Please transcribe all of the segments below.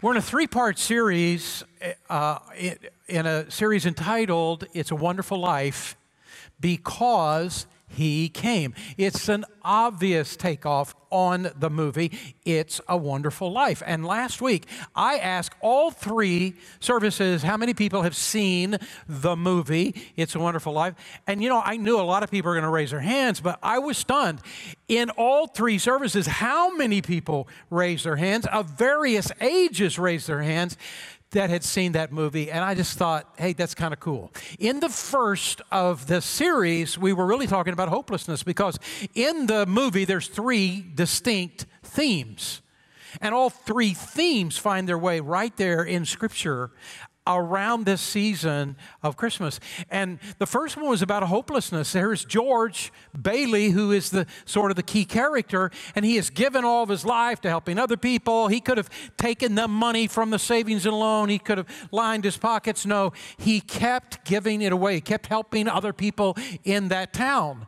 We're in a three part series, uh, in a series entitled It's a Wonderful Life because he came. It's an obvious takeoff on the movie, It's a Wonderful Life. And last week, I asked all three services how many people have seen the movie, It's a Wonderful Life. And you know, I knew a lot of people were going to raise their hands, but I was stunned. In all three services, how many people raised their hands, of various ages raised their hands that had seen that movie, and I just thought, hey, that's kind of cool. In the first of the series, we were really talking about hopelessness because in the movie, there's three distinct themes. And all three themes find their way right there in Scripture around this season of Christmas. And the first one was about hopelessness. There's George Bailey, who is the sort of the key character, and he has given all of his life to helping other people. He could have taken the money from the savings and loan, he could have lined his pockets. No, he kept giving it away, he kept helping other people in that town.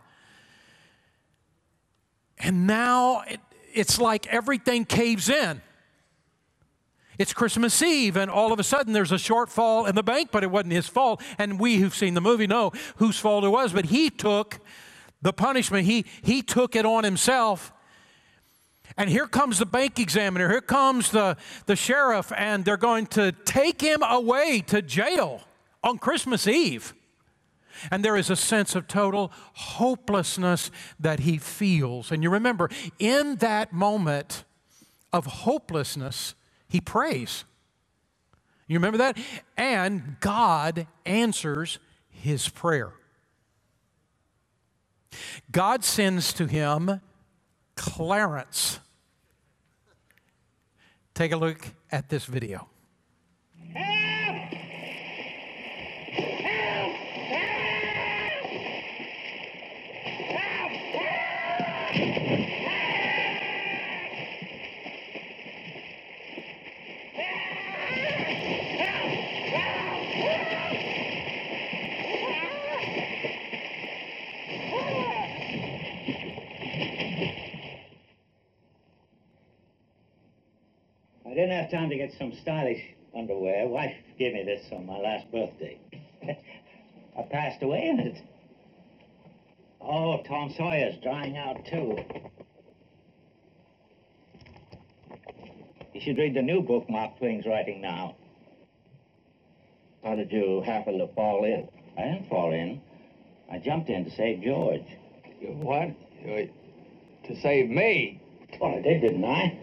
And now it, it's like everything caves in. It's Christmas Eve, and all of a sudden there's a shortfall in the bank, but it wasn't his fault. And we who've seen the movie know whose fault it was, but he took the punishment, he, he took it on himself. And here comes the bank examiner, here comes the, the sheriff, and they're going to take him away to jail on Christmas Eve. And there is a sense of total hopelessness that he feels. And you remember, in that moment of hopelessness, he prays. You remember that? And God answers his prayer. God sends to him Clarence. Take a look at this video. Didn't have time to get some stylish underwear. Wife gave me this on my last birthday. I passed away in it. Oh, Tom Sawyer's drying out, too. You should read the new book Mark Twain's writing now. How did you happen to fall in? I didn't fall in. I jumped in to save George. You what? You, to save me? Well, I did, didn't I?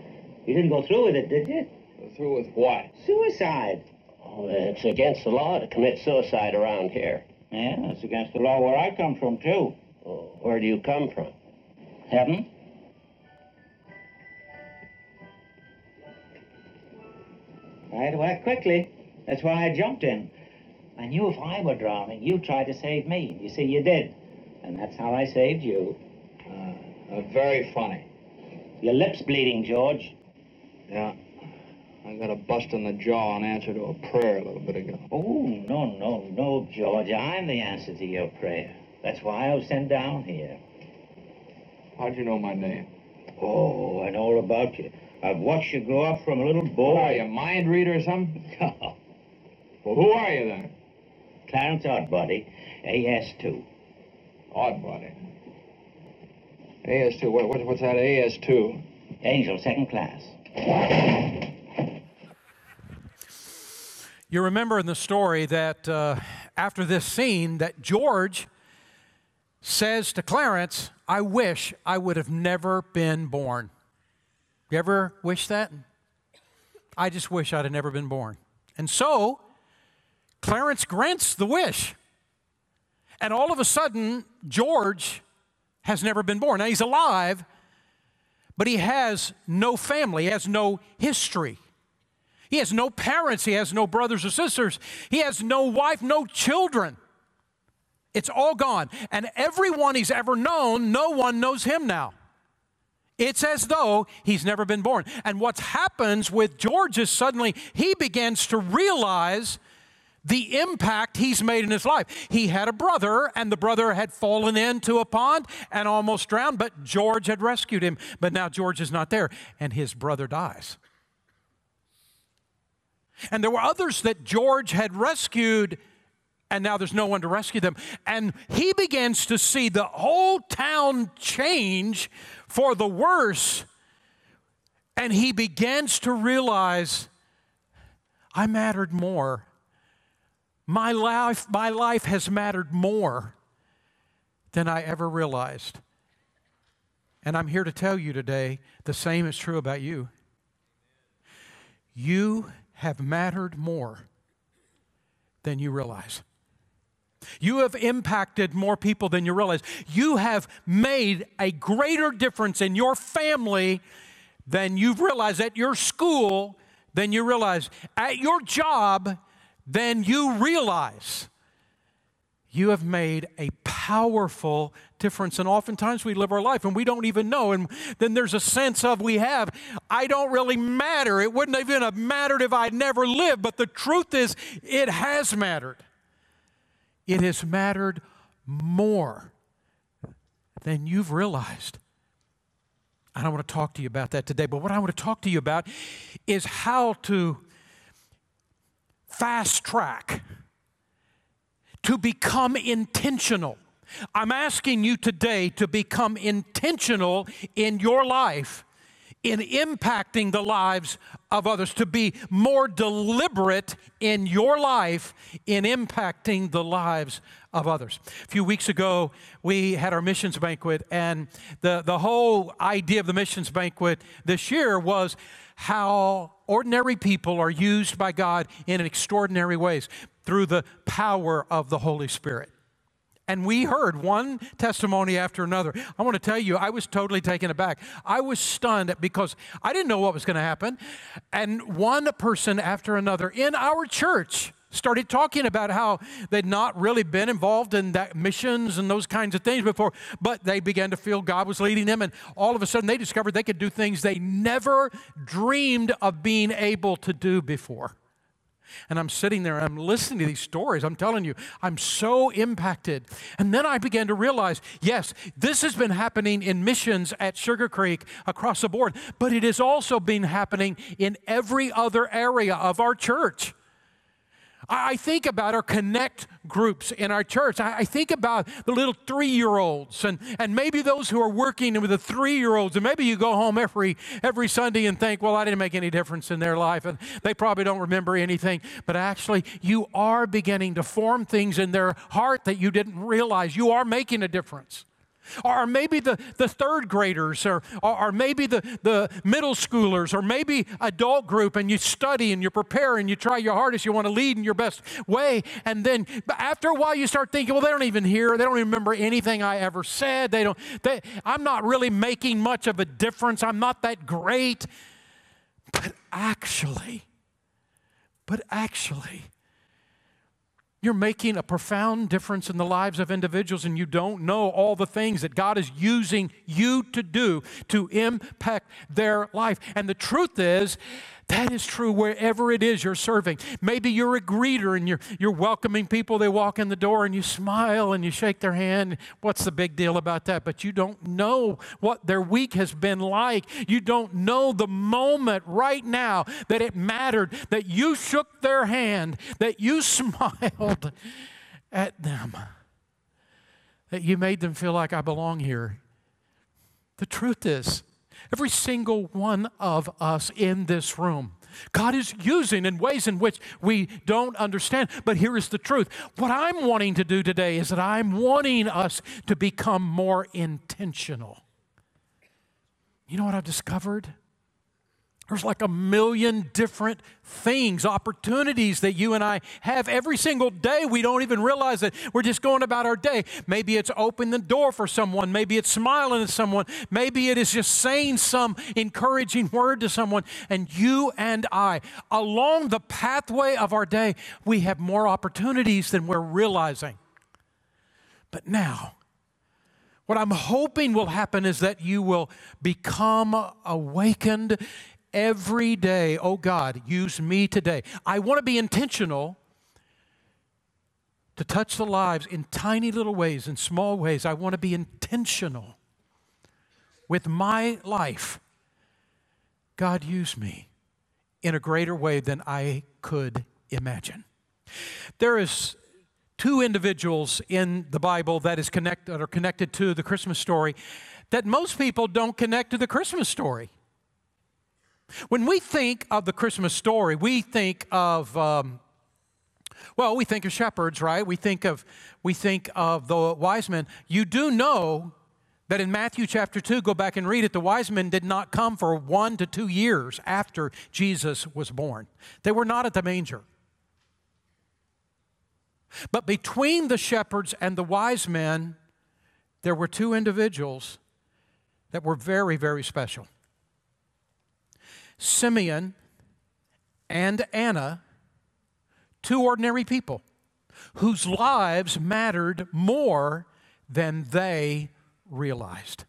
You didn't go through with it, did you? Go through with what? Suicide. Oh, it's against the law to commit suicide around here. Yeah, it's against the law where I come from, too. Oh, where do you come from? Heaven. I had to act quickly. That's why I jumped in. I knew if I were drowning, you'd try to save me. You see, you did. And that's how I saved you. Uh, uh, very funny. Your lip's bleeding, George. Yeah. I got a bust in the jaw in answer to a prayer a little bit ago. Oh, no, no, no, George. I'm the answer to your prayer. That's why I was sent down here. How'd you know my name? Oh, I know all about you. I've watched you grow up from a little boy. What are you, a mind reader or something? well, who are you then? Clarence Odbody, AS2. Odbody. AS2, what, what, what's that AS2? Angel, second class. You remember in the story that uh, after this scene that George says to Clarence, I wish I would have never been born. You ever wish that? I just wish I'd have never been born. And so, Clarence grants the wish. And all of a sudden, George has never been born. Now, he's alive, but he has no family, he has no history. He has no parents, he has no brothers or sisters, he has no wife, no children. It's all gone. And everyone he's ever known, no one knows him now. It's as though he's never been born. And what happens with George is suddenly he begins to realize the impact he's made in his life. He had a brother, and the brother had fallen into a pond and almost drowned, but George had rescued him. But now George is not there, and his brother dies. And there were others that George had rescued, and now there's no one to rescue them. And he begins to see the whole town change for the worse. And he begins to realize I mattered more. My life, my life has mattered more than I ever realized. And I'm here to tell you today the same is true about you. You have mattered more than you realize. You have impacted more people than you realize. You have made a greater difference in your family than you've realized, at your school than you realize, at your job than you realize you have made a powerful difference. And oftentimes we live our life and we don't even know. And then there's a sense of we have, I don't really matter. It wouldn't even have mattered if I'd never lived. But the truth is, it has mattered. It has mattered more than you've realized. I don't want to talk to you about that today, but what I want to talk to you about is how to fast track to become intentional. I'm asking you today to become intentional in your life in impacting the lives of others, to be more deliberate in your life in impacting the lives of others. A few weeks ago, we had our missions banquet, and the, the whole idea of the missions banquet this year was how ordinary people are used by God in extraordinary ways through the power of the Holy Spirit. And we heard one testimony after another. I want to tell you, I was totally taken aback. I was stunned because I didn't know what was going to happen. And one person after another in our church started talking about how they'd not really been involved in that missions and those kinds of things before, but they began to feel God was leading them. And all of a sudden, they discovered they could do things they never dreamed of being able to do before. And I'm sitting there I'm listening to these stories. I'm telling you, I'm so impacted. And then I began to realize yes, this has been happening in missions at Sugar Creek across the board, but it has also been happening in every other area of our church. I think about our connect groups in our church. I think about the little three year olds and, and maybe those who are working with the three year olds. And maybe you go home every, every Sunday and think, well, I didn't make any difference in their life. And they probably don't remember anything. But actually, you are beginning to form things in their heart that you didn't realize. You are making a difference. Or maybe the, the third graders, or, or, maybe the, the middle schoolers, or maybe adult group, and you study and you prepare and you try your hardest. You want to lead in your best way. And then after a while, you start thinking, well, they don't even hear, they don't remember anything I ever said. They don't, they, I'm not really making much of a difference. I'm not that great. But actually, but actually, you're making a profound difference in the lives of individuals, and you don't know all the things that God is using you to do to impact their life. And the truth is, that is true wherever it is you're serving. Maybe you're a greeter and you're, you're welcoming people. They walk in the door and you smile and you shake their hand. What's the big deal about that? But you don't know what their week has been like. You don't know the moment right now that it mattered, that you shook their hand, that you smiled at them, that you made them feel like I belong here. The truth is, Every single one of us in this room. God is using in ways in which we don't understand. But here is the truth. What I'm wanting to do today is that I'm wanting us to become more intentional. You know what I've discovered? There's like a million different things, opportunities that you and I have every single day. We don't even realize it. We're just going about our day. Maybe it's opening the door for someone. Maybe it's smiling at someone. Maybe it is just saying some encouraging word to someone. And you and I, along the pathway of our day, we have more opportunities than we're realizing. But now, what I'm hoping will happen is that you will become awakened every day, oh God, use me today. I want to be intentional to touch the lives in tiny little ways, in small ways. I want to be intentional with my life. God, use me in a greater way than I could imagine. There is two individuals in the Bible that is connect, that are connected to the Christmas story that most people don't connect to the Christmas story. When we think of the Christmas story, we think of um, well, we think of shepherds, right? We think of we think of the wise men. You do know that in Matthew chapter 2, go back and read it, the wise men did not come for one to two years after Jesus was born. They were not at the manger. But between the shepherds and the wise men, there were two individuals that were very, very special Simeon and Anna, two ordinary people whose lives mattered more than they realized.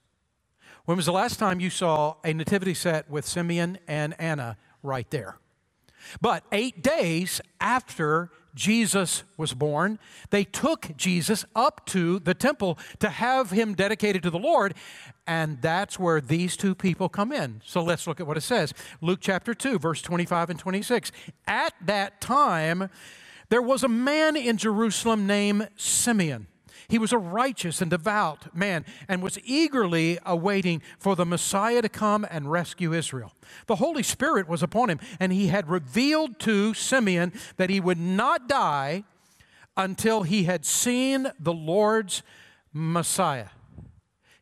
When was the last time you saw a nativity set with Simeon and Anna right there? But eight days after Jesus was born, they took Jesus up to the temple to have him dedicated to the Lord, and that's where these two people come in. So let's look at what it says. Luke chapter 2, verse 25 and 26. At that time, there was a man in Jerusalem named Simeon he was a righteous and devout man and was eagerly awaiting for the Messiah to come and rescue Israel. The Holy Spirit was upon him, and he had revealed to Simeon that he would not die until he had seen the Lord's Messiah.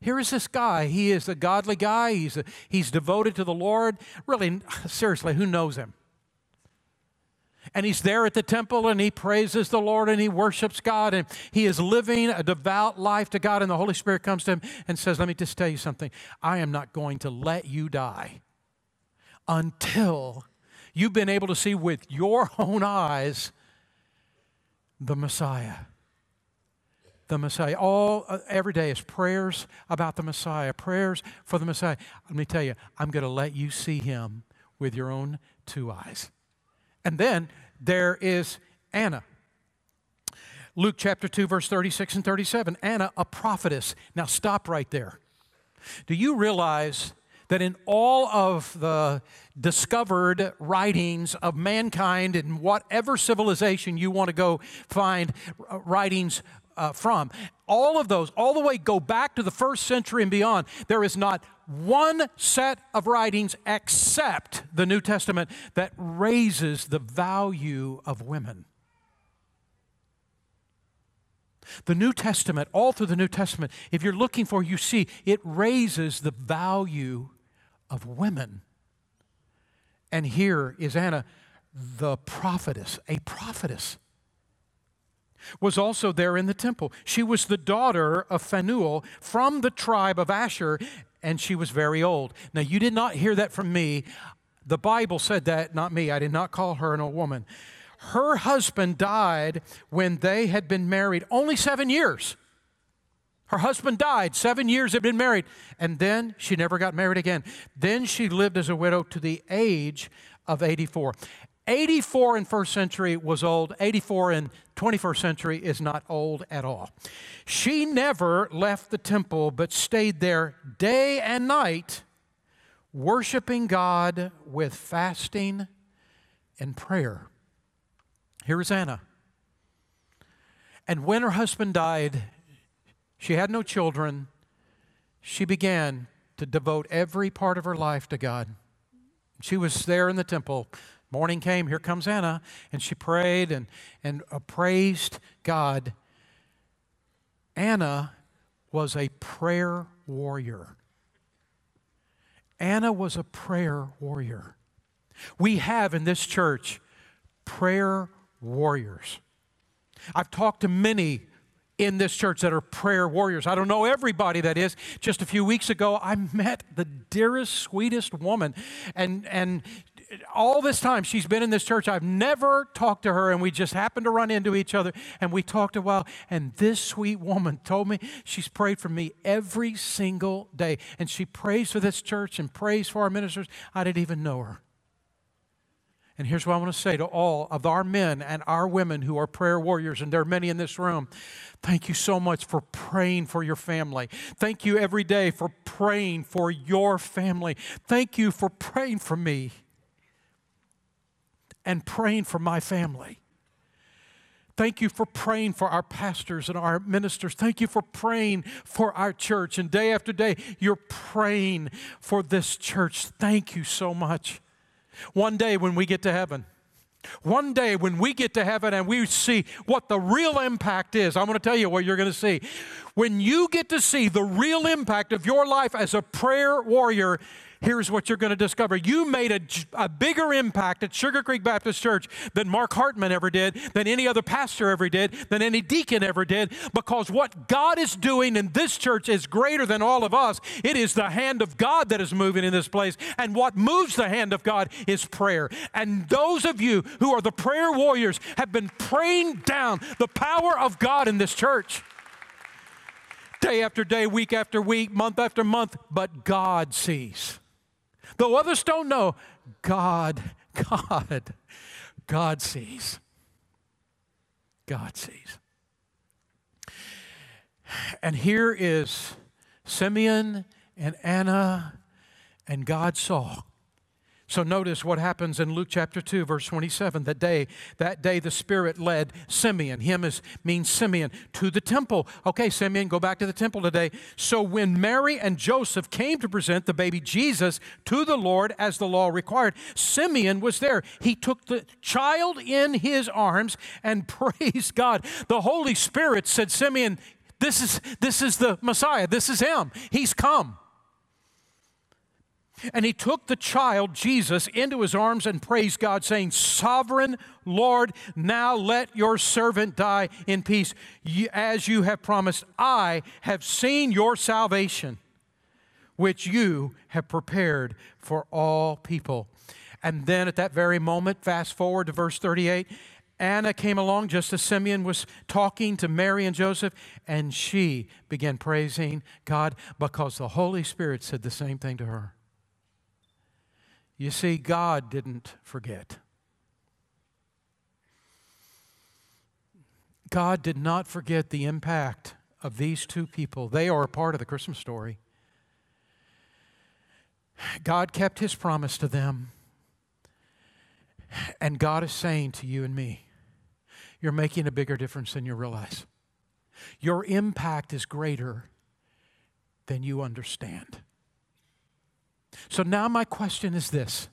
Here is this guy. He is a godly guy. He's, a, he's devoted to the Lord. Really, seriously, who knows him? And he's there at the temple and he praises the Lord and he worships God and he is living a devout life to God. And the Holy Spirit comes to him and says, Let me just tell you something. I am not going to let you die until you've been able to see with your own eyes the Messiah. The Messiah. All uh, every day is prayers about the Messiah, prayers for the Messiah. Let me tell you, I'm going to let you see him with your own two eyes. And then there is Anna. Luke chapter 2, verse 36 and 37. Anna, a prophetess. Now stop right there. Do you realize that in all of the discovered writings of mankind in whatever civilization you want to go find writings uh, from. All of those, all the way go back to the first century and beyond. There is not one set of writings except the New Testament that raises the value of women. The New Testament, all through the New Testament, if you're looking for, you see, it raises the value of women. And here is Anna, the prophetess, a prophetess was also there in the temple. She was the daughter of Phanuel from the tribe of Asher, and she was very old. Now, you did not hear that from me. The Bible said that, not me. I did not call her an old woman. Her husband died when they had been married only seven years. Her husband died, seven years had been married, and then she never got married again. Then she lived as a widow to the age of 84. 84 in first century was old. 84 in 21st century is not old at all. She never left the temple but stayed there day and night, worshiping God with fasting and prayer. Here's Anna. And when her husband died, she had no children. She began to devote every part of her life to God. She was there in the temple Morning came, here comes Anna, and she prayed and, and praised God. Anna was a prayer warrior. Anna was a prayer warrior. We have in this church prayer warriors. I've talked to many in this church that are prayer warriors. I don't know everybody that is. Just a few weeks ago, I met the dearest, sweetest woman, and, and all this time she's been in this church, I've never talked to her, and we just happened to run into each other, and we talked a while. And this sweet woman told me she's prayed for me every single day, and she prays for this church and prays for our ministers. I didn't even know her. And here's what I want to say to all of our men and our women who are prayer warriors, and there are many in this room. Thank you so much for praying for your family. Thank you every day for praying for your family. Thank you for praying for me. And praying for my family. Thank you for praying for our pastors and our ministers. Thank you for praying for our church. And day after day, you're praying for this church. Thank you so much. One day when we get to heaven, one day when we get to heaven and we see what the real impact is, I'm going to tell you what you're going to see. When you get to see the real impact of your life as a prayer warrior, here's what you're going to discover. You made a, a bigger impact at Sugar Creek Baptist Church than Mark Hartman ever did, than any other pastor ever did, than any deacon ever did, because what God is doing in this church is greater than all of us. It is the hand of God that is moving in this place. And what moves the hand of God is prayer. And those of you who are the prayer warriors have been praying down the power of God in this church day after day, week after week, month after month, but God sees. Though others don't know, God, God, God sees. God sees. And here is Simeon and Anna, and God saw. So notice what happens in Luke chapter 2 verse 27 that day that day the spirit led Simeon him is means Simeon to the temple. Okay, Simeon go back to the temple today. So when Mary and Joseph came to present the baby Jesus to the Lord as the law required, Simeon was there. He took the child in his arms and praised God. The Holy Spirit said Simeon this is this is the Messiah. This is him. He's come. And he took the child, Jesus, into his arms and praised God, saying, Sovereign Lord, now let your servant die in peace. As you have promised, I have seen your salvation, which you have prepared for all people. And then at that very moment, fast forward to verse 38, Anna came along just as Simeon was talking to Mary and Joseph, and she began praising God because the Holy Spirit said the same thing to her. You see, God didn't forget. God did not forget the impact of these two people. They are a part of the Christmas story. God kept his promise to them. And God is saying to you and me, you're making a bigger difference than you realize. Your impact is greater than you understand. So now my question is this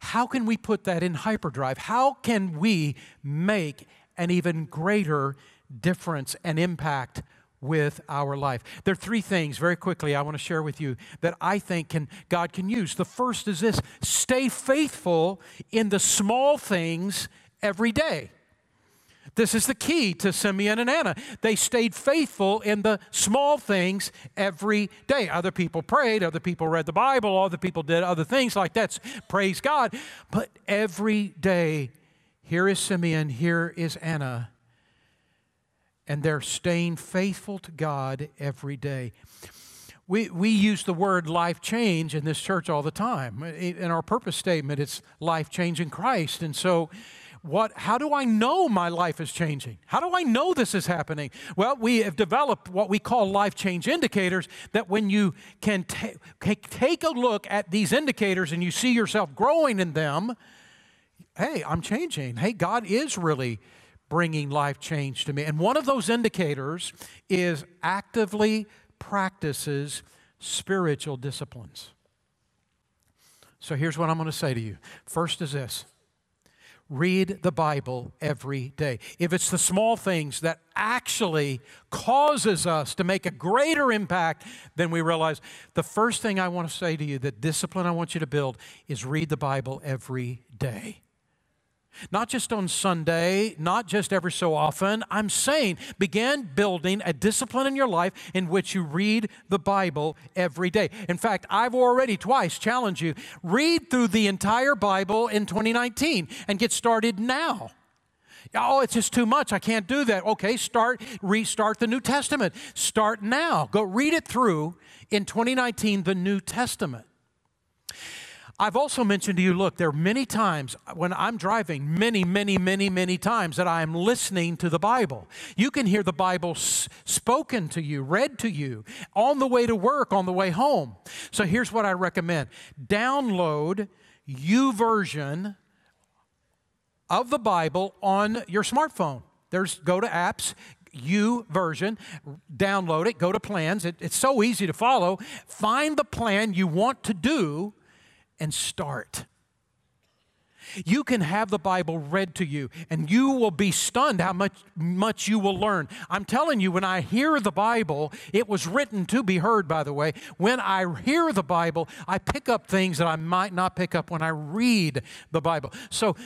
How can we put that in hyperdrive? How can we make an even greater difference and impact with our life. There are three things very quickly I want to share with you that I think can God can use. The first is this, stay faithful in the small things every day. This is the key to Simeon and Anna. They stayed faithful in the small things every day. Other people prayed, other people read the Bible, other people did other things like that. Praise God. But every day, here is Simeon, here is Anna, and they're staying faithful to God every day. We, we use the word life change in this church all the time. In our purpose statement, it's life change in Christ. And so, what, how do I know my life is changing? How do I know this is happening? Well, we have developed what we call life change indicators that when you can ta- take a look at these indicators and you see yourself growing in them, hey, I'm changing. Hey, God is really bringing life change to me. And one of those indicators is actively practices spiritual disciplines. So here's what I'm going to say to you. First is this read the Bible every day. If it's the small things that actually causes us to make a greater impact than we realize, the first thing I want to say to you, the discipline I want you to build is read the Bible every day. Not just on Sunday, not just every so often. I'm saying begin building a discipline in your life in which you read the Bible every day. In fact, I've already twice challenged you read through the entire Bible in 2019 and get started now. Oh, it's just too much. I can't do that. Okay, start, restart the New Testament. Start now. Go read it through in 2019, the New Testament. I've also mentioned to you look, there are many times when I'm driving, many, many, many, many times that I am listening to the Bible. You can hear the Bible s- spoken to you, read to you on the way to work, on the way home. So here's what I recommend download YouVersion of the Bible on your smartphone. There's go to apps, YouVersion, download it, go to plans. It, it's so easy to follow. Find the plan you want to do and start. You can have the Bible read to you, and you will be stunned how much, much you will learn. I'm telling you, when I hear the Bible, it was written to be heard, by the way. When I hear the Bible, I pick up things that I might not pick up when I read the Bible. So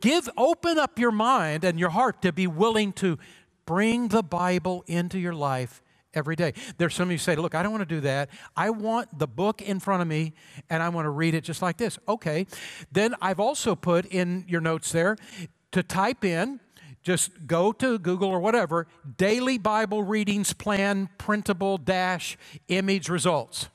give, open up your mind and your heart to be willing to Bring the Bible into your life every day. There's some of you say, Look, I don't want to do that. I want the book in front of me and I want to read it just like this. Okay. Then I've also put in your notes there to type in, just go to Google or whatever, daily Bible readings plan printable dash image results.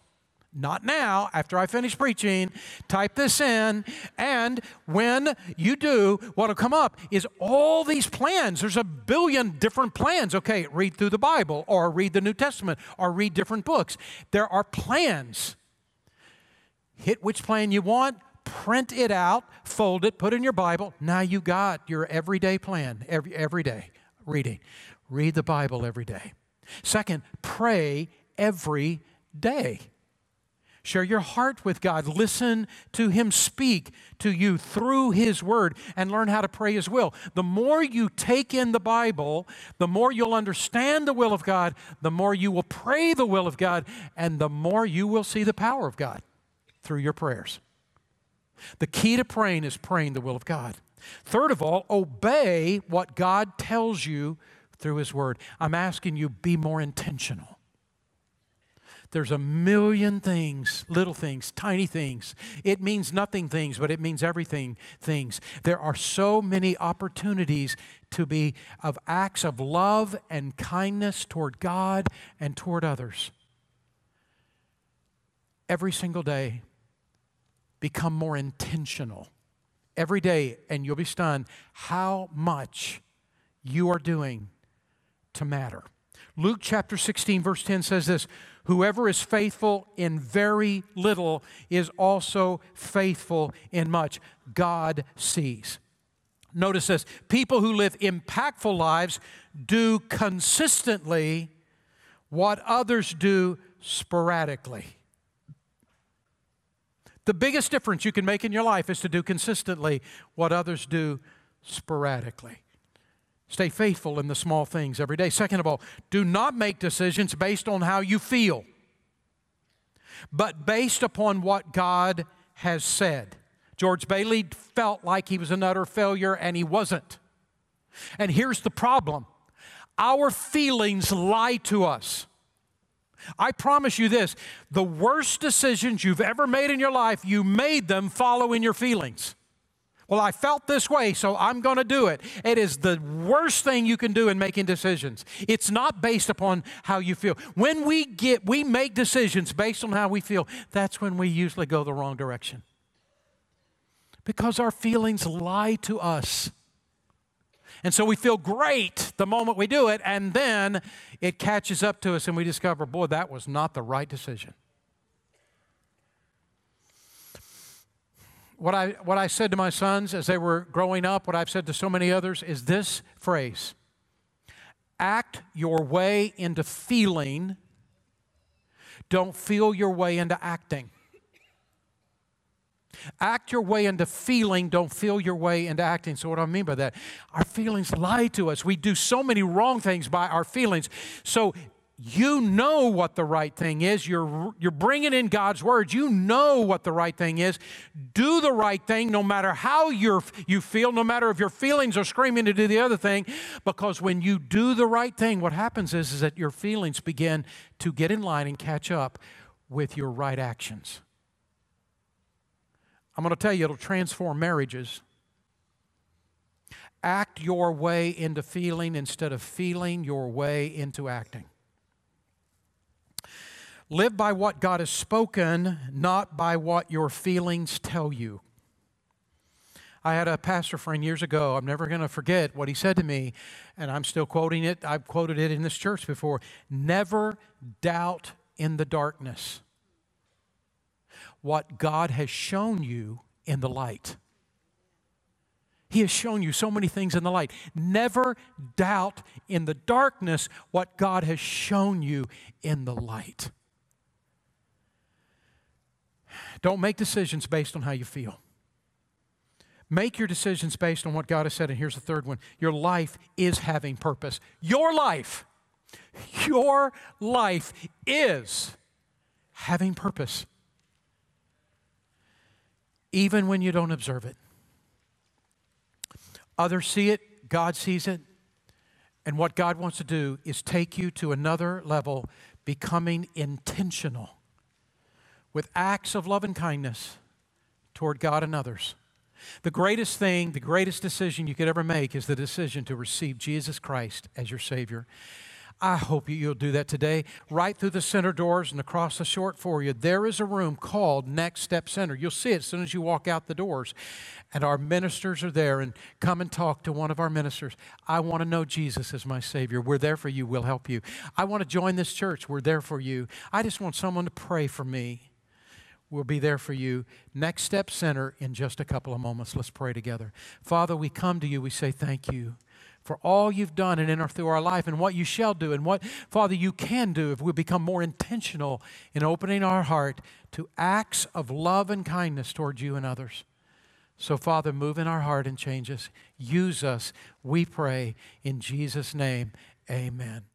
Not now, after I finish preaching. Type this in, and when you do, what'll come up is all these plans. There's a billion different plans. Okay, read through the Bible, or read the New Testament, or read different books. There are plans. Hit which plan you want, print it out, fold it, put it in your Bible. Now you got your everyday plan, every, every day reading. Read the Bible every day. Second, pray every day. Share your heart with God. Listen to Him speak to you through His Word and learn how to pray His will. The more you take in the Bible, the more you'll understand the will of God, the more you will pray the will of God, and the more you will see the power of God through your prayers. The key to praying is praying the will of God. Third of all, obey what God tells you through His Word. I'm asking you, be more intentional. There's a million things, little things, tiny things. It means nothing things, but it means everything things. There are so many opportunities to be of acts of love and kindness toward God and toward others. Every single day, become more intentional. Every day, and you'll be stunned how much you are doing to matter. Luke chapter 16, verse 10 says this Whoever is faithful in very little is also faithful in much. God sees. Notice this people who live impactful lives do consistently what others do sporadically. The biggest difference you can make in your life is to do consistently what others do sporadically. Stay faithful in the small things every day. Second of all, do not make decisions based on how you feel, but based upon what God has said. George Bailey felt like he was an utter failure, and he wasn't. And here's the problem our feelings lie to us. I promise you this the worst decisions you've ever made in your life, you made them following your feelings. Well, I felt this way, so I'm going to do it. It is the worst thing you can do in making decisions. It's not based upon how you feel. When we get we make decisions based on how we feel, that's when we usually go the wrong direction. Because our feelings lie to us. And so we feel great the moment we do it, and then it catches up to us and we discover, boy, that was not the right decision. What I, what I said to my sons as they were growing up, what I've said to so many others, is this phrase act your way into feeling, don't feel your way into acting. Act your way into feeling, don't feel your way into acting. So, what do I mean by that? Our feelings lie to us. We do so many wrong things by our feelings. So, you know what the right thing is. You're, you're bringing in God's word. You know what the right thing is. Do the right thing no matter how you're, you feel, no matter if your feelings are screaming to do the other thing. Because when you do the right thing, what happens is, is that your feelings begin to get in line and catch up with your right actions. I'm going to tell you, it'll transform marriages. Act your way into feeling instead of feeling your way into acting. Live by what God has spoken, not by what your feelings tell you. I had a pastor friend years ago. I'm never going to forget what he said to me, and I'm still quoting it. I've quoted it in this church before. Never doubt in the darkness what God has shown you in the light. He has shown you so many things in the light. Never doubt in the darkness what God has shown you in the light. Don't make decisions based on how you feel. Make your decisions based on what God has said. And here's the third one your life is having purpose. Your life, your life is having purpose, even when you don't observe it. Others see it, God sees it. And what God wants to do is take you to another level, becoming intentional with acts of love and kindness toward God and others. The greatest thing, the greatest decision you could ever make is the decision to receive Jesus Christ as your Savior. I hope you'll do that today. Right through the center doors and across the short for you, there is a room called Next Step Center. You'll see it as soon as you walk out the doors. And our ministers are there, and come and talk to one of our ministers. I want to know Jesus as my Savior. We're there for you, we'll help you. I want to join this church. We're there for you. I just want someone to pray for me. We'll be there for you. Next Step Center in just a couple of moments. Let's pray together. Father, we come to you. We say thank you for all you've done and in through our life and what you shall do and what, Father, you can do if we become more intentional in opening our heart to acts of love and kindness towards you and others. So, Father, move in our heart and change us. Use us, we pray, in Jesus' name. Amen.